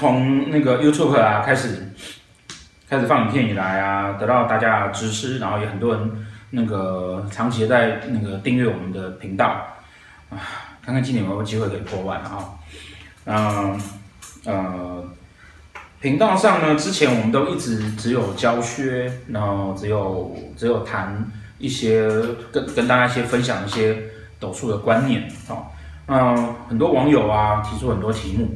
从那个 YouTube 啊开始开始放影片以来啊，得到大家的支持，然后也很多人那个长期在那个订阅我们的频道啊，看看今年有没有机会可以破万啊。嗯呃，频道上呢，之前我们都一直只有教学，然后只有只有谈一些跟跟大家一些分享一些斗数的观念啊。嗯，很多网友啊提出很多题目，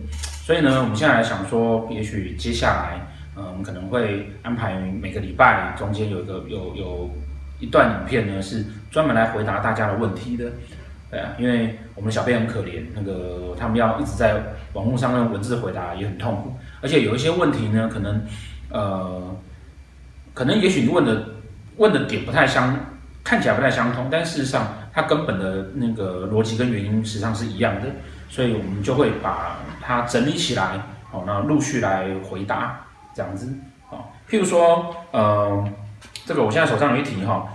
所以呢，我们现在来想说，也许接下来，嗯，我们可能会安排每个礼拜中间有一个有有一段影片呢，是专门来回答大家的问题的。对啊，因为我们小编很可怜，那个他们要一直在网络上用文字回答也很痛苦，而且有一些问题呢，可能呃，可能也许你问的问的点不太相，看起来不太相通，但事实上。它根本的那个逻辑跟原因实际上是一样的，所以我们就会把它整理起来，好，那陆续来回答这样子，好，譬如说，呃，这个我现在手上有一题哈，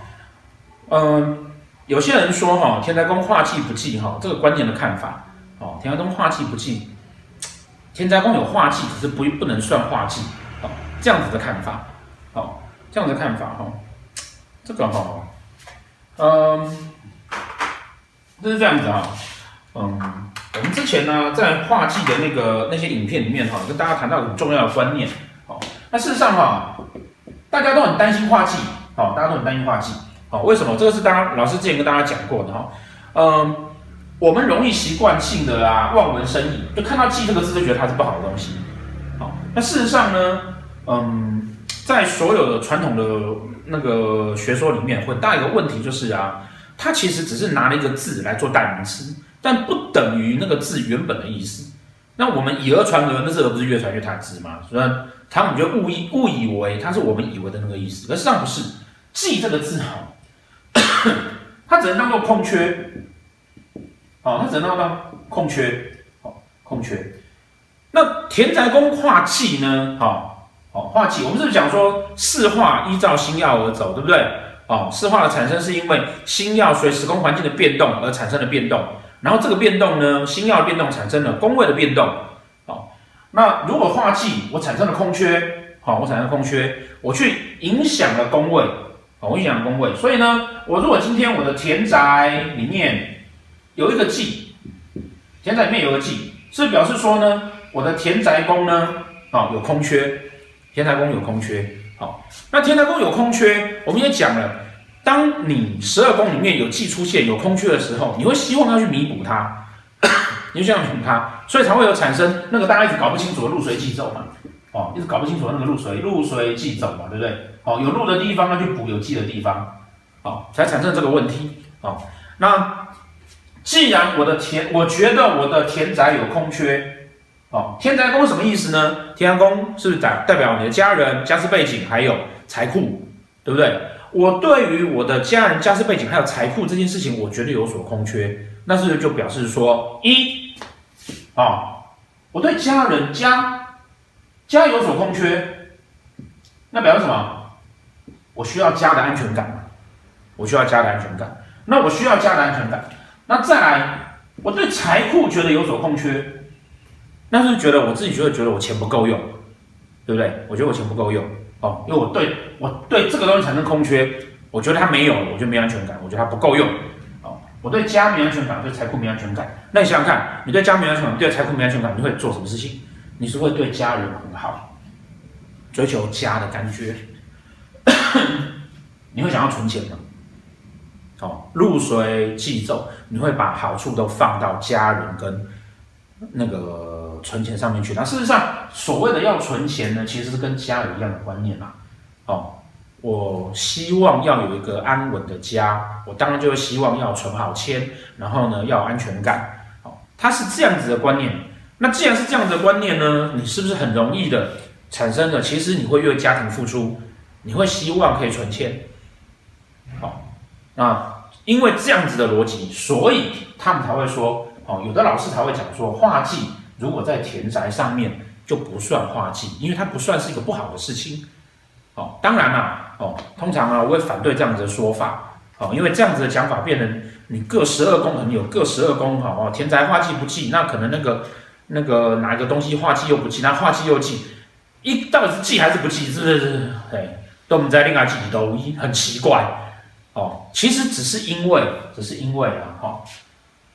嗯、有些人说哈，天灾宫化忌不忌哈，这个观念的看法，哦，天灾宫化忌不忌，天灾宫有化忌，只是不不能算化忌，哦，这样子的看法，哦，这样子的看法哈，这个哈，嗯。就是这样子啊，嗯，我们之前呢在画技的那个那些影片里面哈，跟大家谈到很重要的观念，好，那事实上哈，大家都很担心画技，好，大家都很担心画技，好，为什么？这个是大家老师之前跟大家讲过的哈，嗯，我们容易习惯性的啊望文生义，就看到技这个字就觉得它是不好的东西，好，那事实上呢，嗯，在所有的传统的那个学说里面，很大一个问题就是啊。它其实只是拿了一个字来做代名词，但不等于那个字原本的意思。那我们以讹传讹，那这个不是越传越贪字吗？所以他们就误以误以为它是我们以为的那个意思，可实际上不是。记这个字哈，它只能当做空缺，好，它只能当做空缺，好，空缺。那田宅宫化忌呢？好，好，化忌，我们是不是讲说四化依照星曜而走，对不对？哦，四化的产生是因为星曜随时空环境的变动而产生的变动，然后这个变动呢，星曜的变动产生了宫位的变动。哦，那如果化忌，我产生了空缺，好，我产生空缺，我去影响了宫位，好，我影响了宫位，所以呢，我如果今天我的田宅里面有一个忌，田宅里面有个忌，是表示说呢，我的田宅宫呢，啊，有空缺，田宅宫有空缺。好，那田宅宫有空缺，我们也讲了，当你十二宫里面有忌出现、有空缺的时候，你会希望要去弥补它，你就这样弥补它，所以才会有产生那个大家一直搞不清楚的入随忌走嘛，哦，一直搞不清楚的那个入随入随忌走嘛，对不对？哦，有入的地方要去补有忌的地方，哦，才产生这个问题。哦，那既然我的田，我觉得我的田宅有空缺。哦，天宅宫什么意思呢？天宅宫是代代表你的家人、家世背景还有财库，对不对？我对于我的家人、家世背景还有财富这件事情，我觉得有所空缺，那是就表示说一，啊、我对家人家家有所空缺，那表示什么？我需要家的安全感，我需要家的安全感，那我需要家的安全感，那再来，我对财库觉得有所空缺。那是觉得我自己觉得觉得我钱不够用，对不对？我觉得我钱不够用哦，因为我对我对这个东西产生空缺，我觉得它没有了，我就没安全感，我觉得它不够用哦。我对家没安全感，对财库没安全感。那你想想看，你对家没安全感，对财库没安全感，你会做什么事情？你是会对家人很好，追求家的感觉，你会想要存钱吗？哦，禄随即走，你会把好处都放到家人跟那个。存钱上面去，那事实上所谓的要存钱呢，其实是跟家有一样的观念啦。哦，我希望要有一个安稳的家，我当然就会希望要存好钱，然后呢要有安全感。哦，它是这样子的观念。那既然是这样子的观念呢，你是不是很容易的产生了？其实你会为家庭付出，你会希望可以存钱。好，哦，那因为这样子的逻辑，所以他们才会说，哦，有的老师才会讲说化忌。如果在田宅上面就不算化忌，因为它不算是一个不好的事情。哦，当然啦，哦，通常啊，我会反对这样子的说法。哦，因为这样子的讲法变成你各十二宫可能有各十二宫哈哦，田宅化忌不忌，那可能那个那个哪一个东西化忌又不忌，那化忌又忌，一到底是忌还是不忌？是不是？哎，都我们在另外几集都一很奇怪哦。其实只是因为，只是因为啊，哈、哦，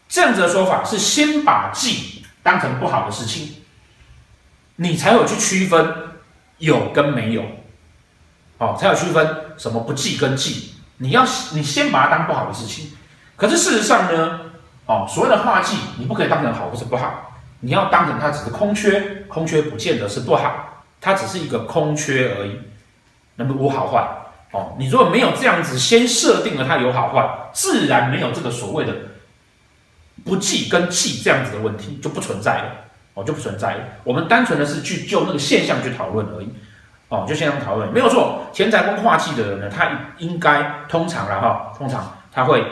这样子的说法是先把忌当成不好的事情，你才有去区分有跟没有，哦，才有区分什么不忌跟忌。你要你先把它当不好的事情，可是事实上呢，哦，所谓的化忌，你不可以当成好或是不好，你要当成它只是空缺，空缺不见得是不好，它只是一个空缺而已，那么无好坏哦。你如果没有这样子先设定了它有好坏，自然没有这个所谓的不忌跟忌这样子的问题就不存在了哦，就不存在了。我们单纯的是去就那个现象去讨论而已。哦，就现象讨论没有错。钱财宫化忌的人呢，他应该通常然后通常他会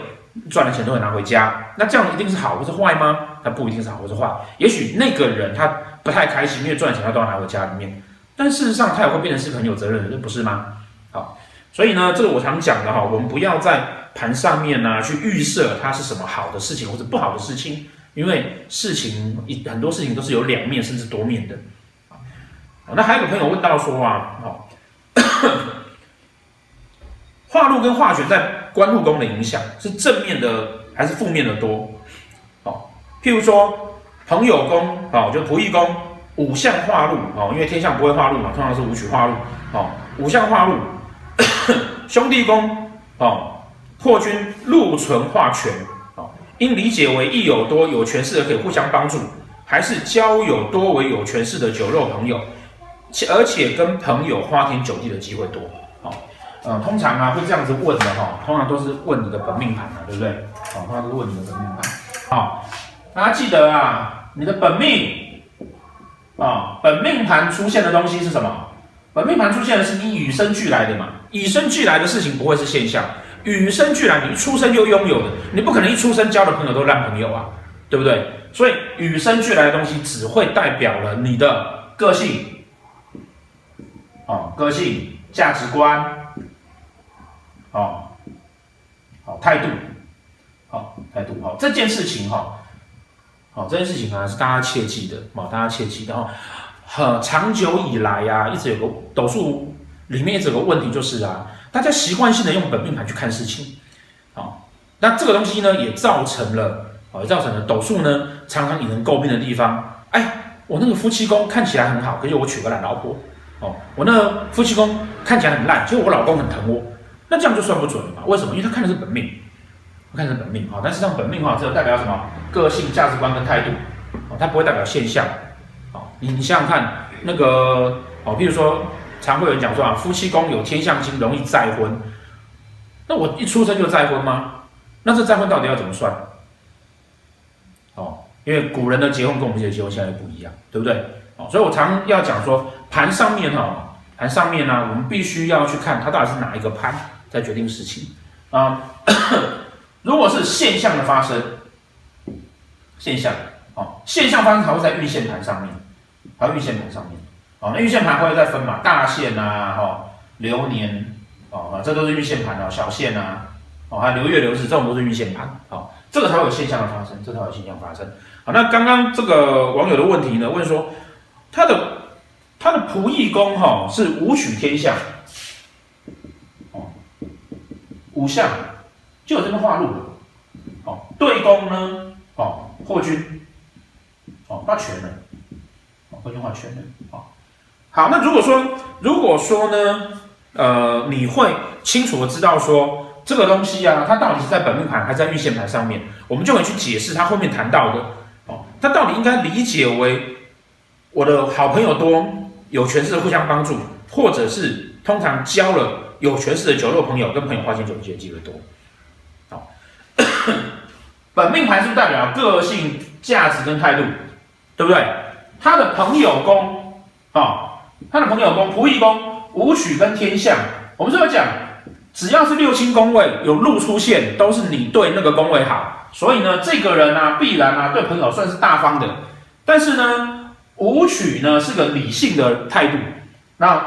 赚的钱都会拿回家。那这样一定是好或是坏吗？他不一定是好或是坏。也许那个人他不太开心，因为赚钱他都要拿回家里面。但事实上，他也会变成是很有责任的人，不是吗？所以呢，这个我常讲的哈，我们不要在盘上面呢去预设它是什么好的事情或者不好的事情，因为事情一很多事情都是有两面甚至多面的。那还有个朋友问到说啊，哦，化禄跟化权在官禄宫的影响是正面的还是负面的多？哦，譬如说朋友宫，哦，就仆役宫五相化禄，哦，因为天相不会化禄嘛，通常是五曲化禄，哦，五相化禄，兄弟宫，哦，破军禄存化权，哦，应理解为益友多有权势的可以互相帮助，还是交友多为有权势的酒肉朋友？而且跟朋友花天酒地的机会多，好、哦，嗯，通常啊会这样子问的哈，通常都是问你的本命盘啊，对不对？好、哦，通常都是问你的本命盘。好、哦，大家记得啊，你的本命啊、本命盘出现的东西是什么？本命盘出现的是你与生俱来的嘛，与生俱来的事情不会是现象，与生俱来你一出生就拥有的，你不可能一出生交的朋友都烂朋友啊，对不对？所以与生俱来的东西只会代表了你的个性。哦，个性、价值观，哦，好态度，好态度，好这件事情哈，好这件事情啊是大家切记的，哦，大家切记的哈，很长久以来呀，一直有个斗数里面一直有个问题就是啊，大家习惯性的用本命盘去看事情，好，那这个东西呢也造成了，哦，也造成了斗数呢常常引人诟病的地方，哎，我那个夫妻宫看起来很好，可是我娶个烂老婆。哦，我那夫妻宫看起来很烂，结果我老公很疼我，那这样就算不准了嘛？为什么？因为他看的是本命，他看的是本命啊，但实际上本命哈，只有代表什么？个性、价值观跟态度，哦，它不会代表现象。哦，你你想想看，那个哦，比如说常会有人讲说啊，夫妻宫有天相星，容易再婚。那我一出生就再婚吗？那这再婚到底要怎么算？哦，因为古人的结婚跟我们现在结婚现在不一样，对不对？哦，所以我常要讲说，盘上面哈，盘上面呢，我们必须要去看它到底是哪一个盘在决定事情啊。如果是现象的发生，现象哦，现象发生才会在运线盘上面，还有运线盘上面哦。那运线盘会再分嘛，大线啊，哈，流年哦，这都是运线盘哦，小线啊，哦，还有流月流日，这种都是运线盘哦，这个才会有现象的发生，这才有现象发生。好，那刚刚这个网友的问题呢，问说。他的他的仆役宫哈是武曲天相，哦，武相就有这个化禄，哦，对宫呢，哦，破军，哦，化权了，哦，破军化权了，哦，好，那如果说如果说呢，呃，你会清楚的知道说这个东西啊，它到底是在本命盘还是在运线盘上面，我们就会去解释它后面谈到的，哦，它到底应该理解为。我的好朋友多，有权势的互相帮助，或者是通常交了有权势的酒肉朋友，跟朋友花钱酒地的机会多。好，本命盘是不是代表个性、价值跟态度，对不对？他的朋友宫啊，他的朋友宫、仆役宫、武曲跟天象，我们是不是讲，只要是六亲宫位有禄出现，都是你对那个宫位好，所以呢，这个人啊，必然啊，对朋友算是大方的，但是呢。武曲呢是个理性的态度，那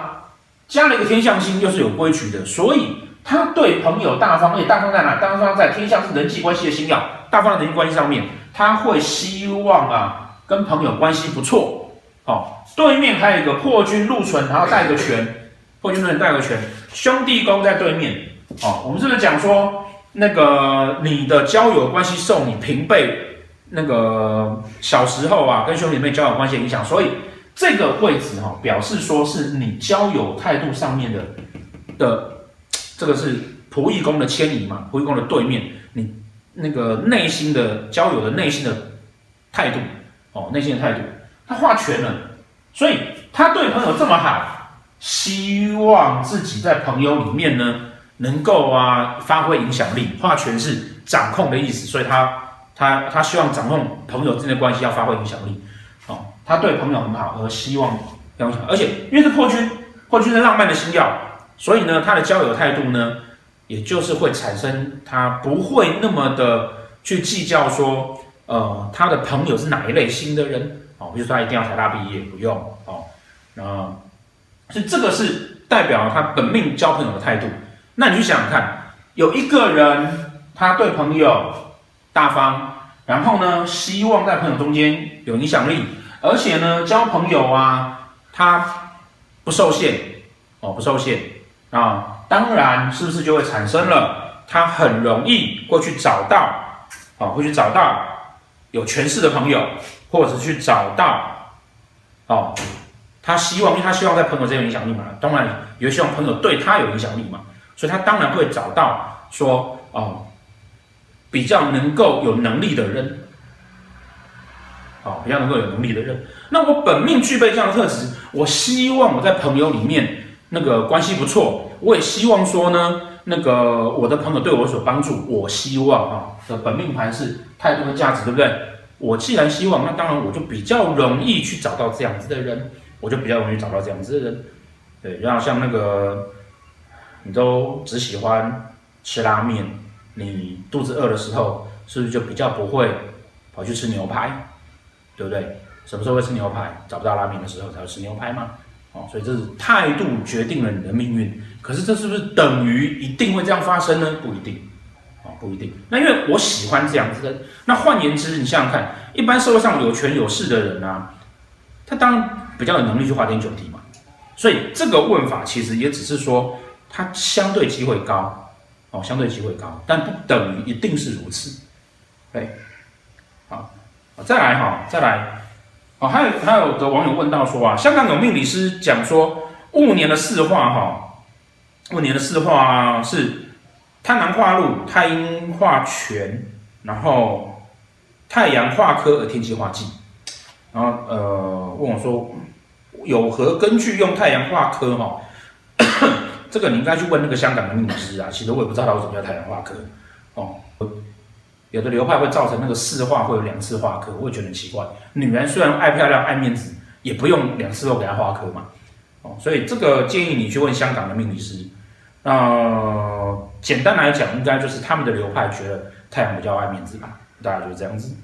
加了一个天象星，又是有规矩的，所以他对朋友大方，而且大方在哪？大方在天象是人际关系的星曜，大方的人际关系上面，他会希望啊跟朋友关系不错，哦，对面还有一个破军禄存，然后带个权，破军禄存带个权，兄弟宫在对面，哦，我们是不是讲说那个你的交友关系受你平辈那个小时候啊跟兄弟妹交友关系影响，所以这个位置哈、哦、表示说是你交友态度上面的的这个是仆役宫的迁移嘛，仆役宫的对面，你那个内心的交友的内心的态度。哦，内心的态度，他画权了，所以他对朋友这么好，希望自己在朋友里面呢，能够啊发挥影响力。画权是掌控的意思，所以他他他希望掌控朋友之间的关系，要发挥影响力。哦，他对朋友很好，而希望要，而且因为是破军，破军是浪漫的星曜，所以呢，他的交友态度呢，也就是会产生他不会那么的去计较说。呃，他的朋友是哪一类型的人？哦，比如说他一定要台大毕业，不用哦。那，是这个是代表他本命交朋友的态度。那你去想想看，有一个人他对朋友大方，然后呢，希望在朋友中间有影响力，而且呢，交朋友啊，他不受限哦，不受限啊。当然，是不是就会产生了他很容易过去找到啊，会去找到。有权势的朋友，或者去找到哦，他希望，因为他希望在朋友这有影响力嘛，当然也希望朋友对他有影响力嘛，所以他当然会找到说哦，比较能够有能力的人，哦，比较能够有能力的人。那我本命具备这样的特质，我希望我在朋友里面那个关系不错，我也希望说呢。那个我的朋友对我所帮助，我希望啊的本命盘是态度和价值，对不对？我既然希望，那当然我就比较容易去找到这样子的人，我就比较容易找到这样子的人。对，然后像那个你都只喜欢吃拉面，你肚子饿的时候，是不是就比较不会跑去吃牛排？对不对？什么时候会吃牛排？找不到拉面的时候才会吃牛排吗？哦，所以这是态度决定了你的命运。可是这是不是等于一定会这样发生呢？不一定，啊，不一定。那因为我喜欢这样子的。那换言之，你想想看，一般社会上有权有势的人啊，他当然比较有能力去花天酒地嘛。所以这个问法其实也只是说，他相对机会高，哦，相对机会高，但不等于一定是如此。对，好，再来哈，再来，哦，还有还有的网友问到说啊，香港有命理师讲说，戊年的四化哈。戊年的四化是贪狼化禄，太阴化权，然后太阳化科，而天机化忌。然后呃问我说，有何根据用太阳化科哈？这个你应该去问那个香港的命理师啊。其实我也不知道他为什么叫太阳化科哦。有的流派会造成那个四化会有两次化科，我也觉得很奇怪。女人虽然爱漂亮爱面子，也不用两次都给她化科嘛。哦，所以这个建议你去问香港的命理师。呃，简单来讲，应该就是他们的流派觉得太阳比较爱面子吧，大概就是这样子。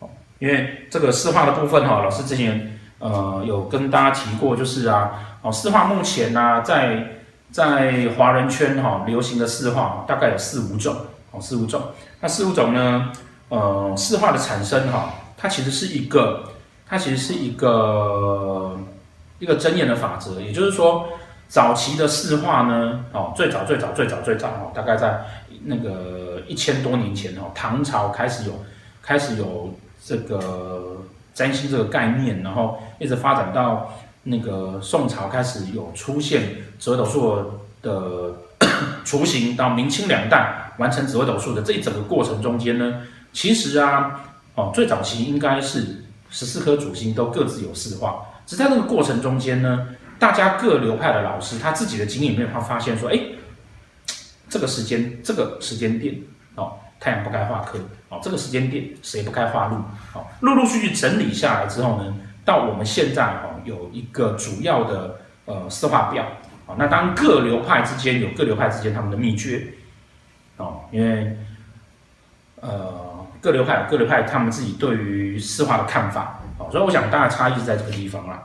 哦，因为这个四化的部分哈，老师之前呃有跟大家提过，就是啊，哦四化目前呢、啊，在在华人圈哈流行的四化大概有四五种，哦四五种。那四五种呢，呃四化的产生哈，它其实是一个，它其实是一个一个真言的法则，也就是说。早期的四化呢，哦，最早最早最早最早哦，大概在那个一千多年前哦，唐朝开始有开始有这个占星这个概念，然后一直发展到那个宋朝开始有出现紫微斗数的 雏形，到明清两代完成紫微斗数的这一整个过程中间呢，其实啊，哦，最早期应该是十四颗主星都各自有四化，只在那个过程中间呢。大家各流派的老师，他自己的经验里面，他发现说，哎，这个时间，这个时间点，哦，太阳不该化科，哦，这个时间点谁不该化禄，哦，陆陆续续整理下来之后呢，到我们现在哦，有一个主要的呃四化表，哦，那当各流派之间有各流派之间他们的秘诀，哦，因为呃各流派各流派他们自己对于四化的看法，哦，所以我想大概差异是在这个地方啦。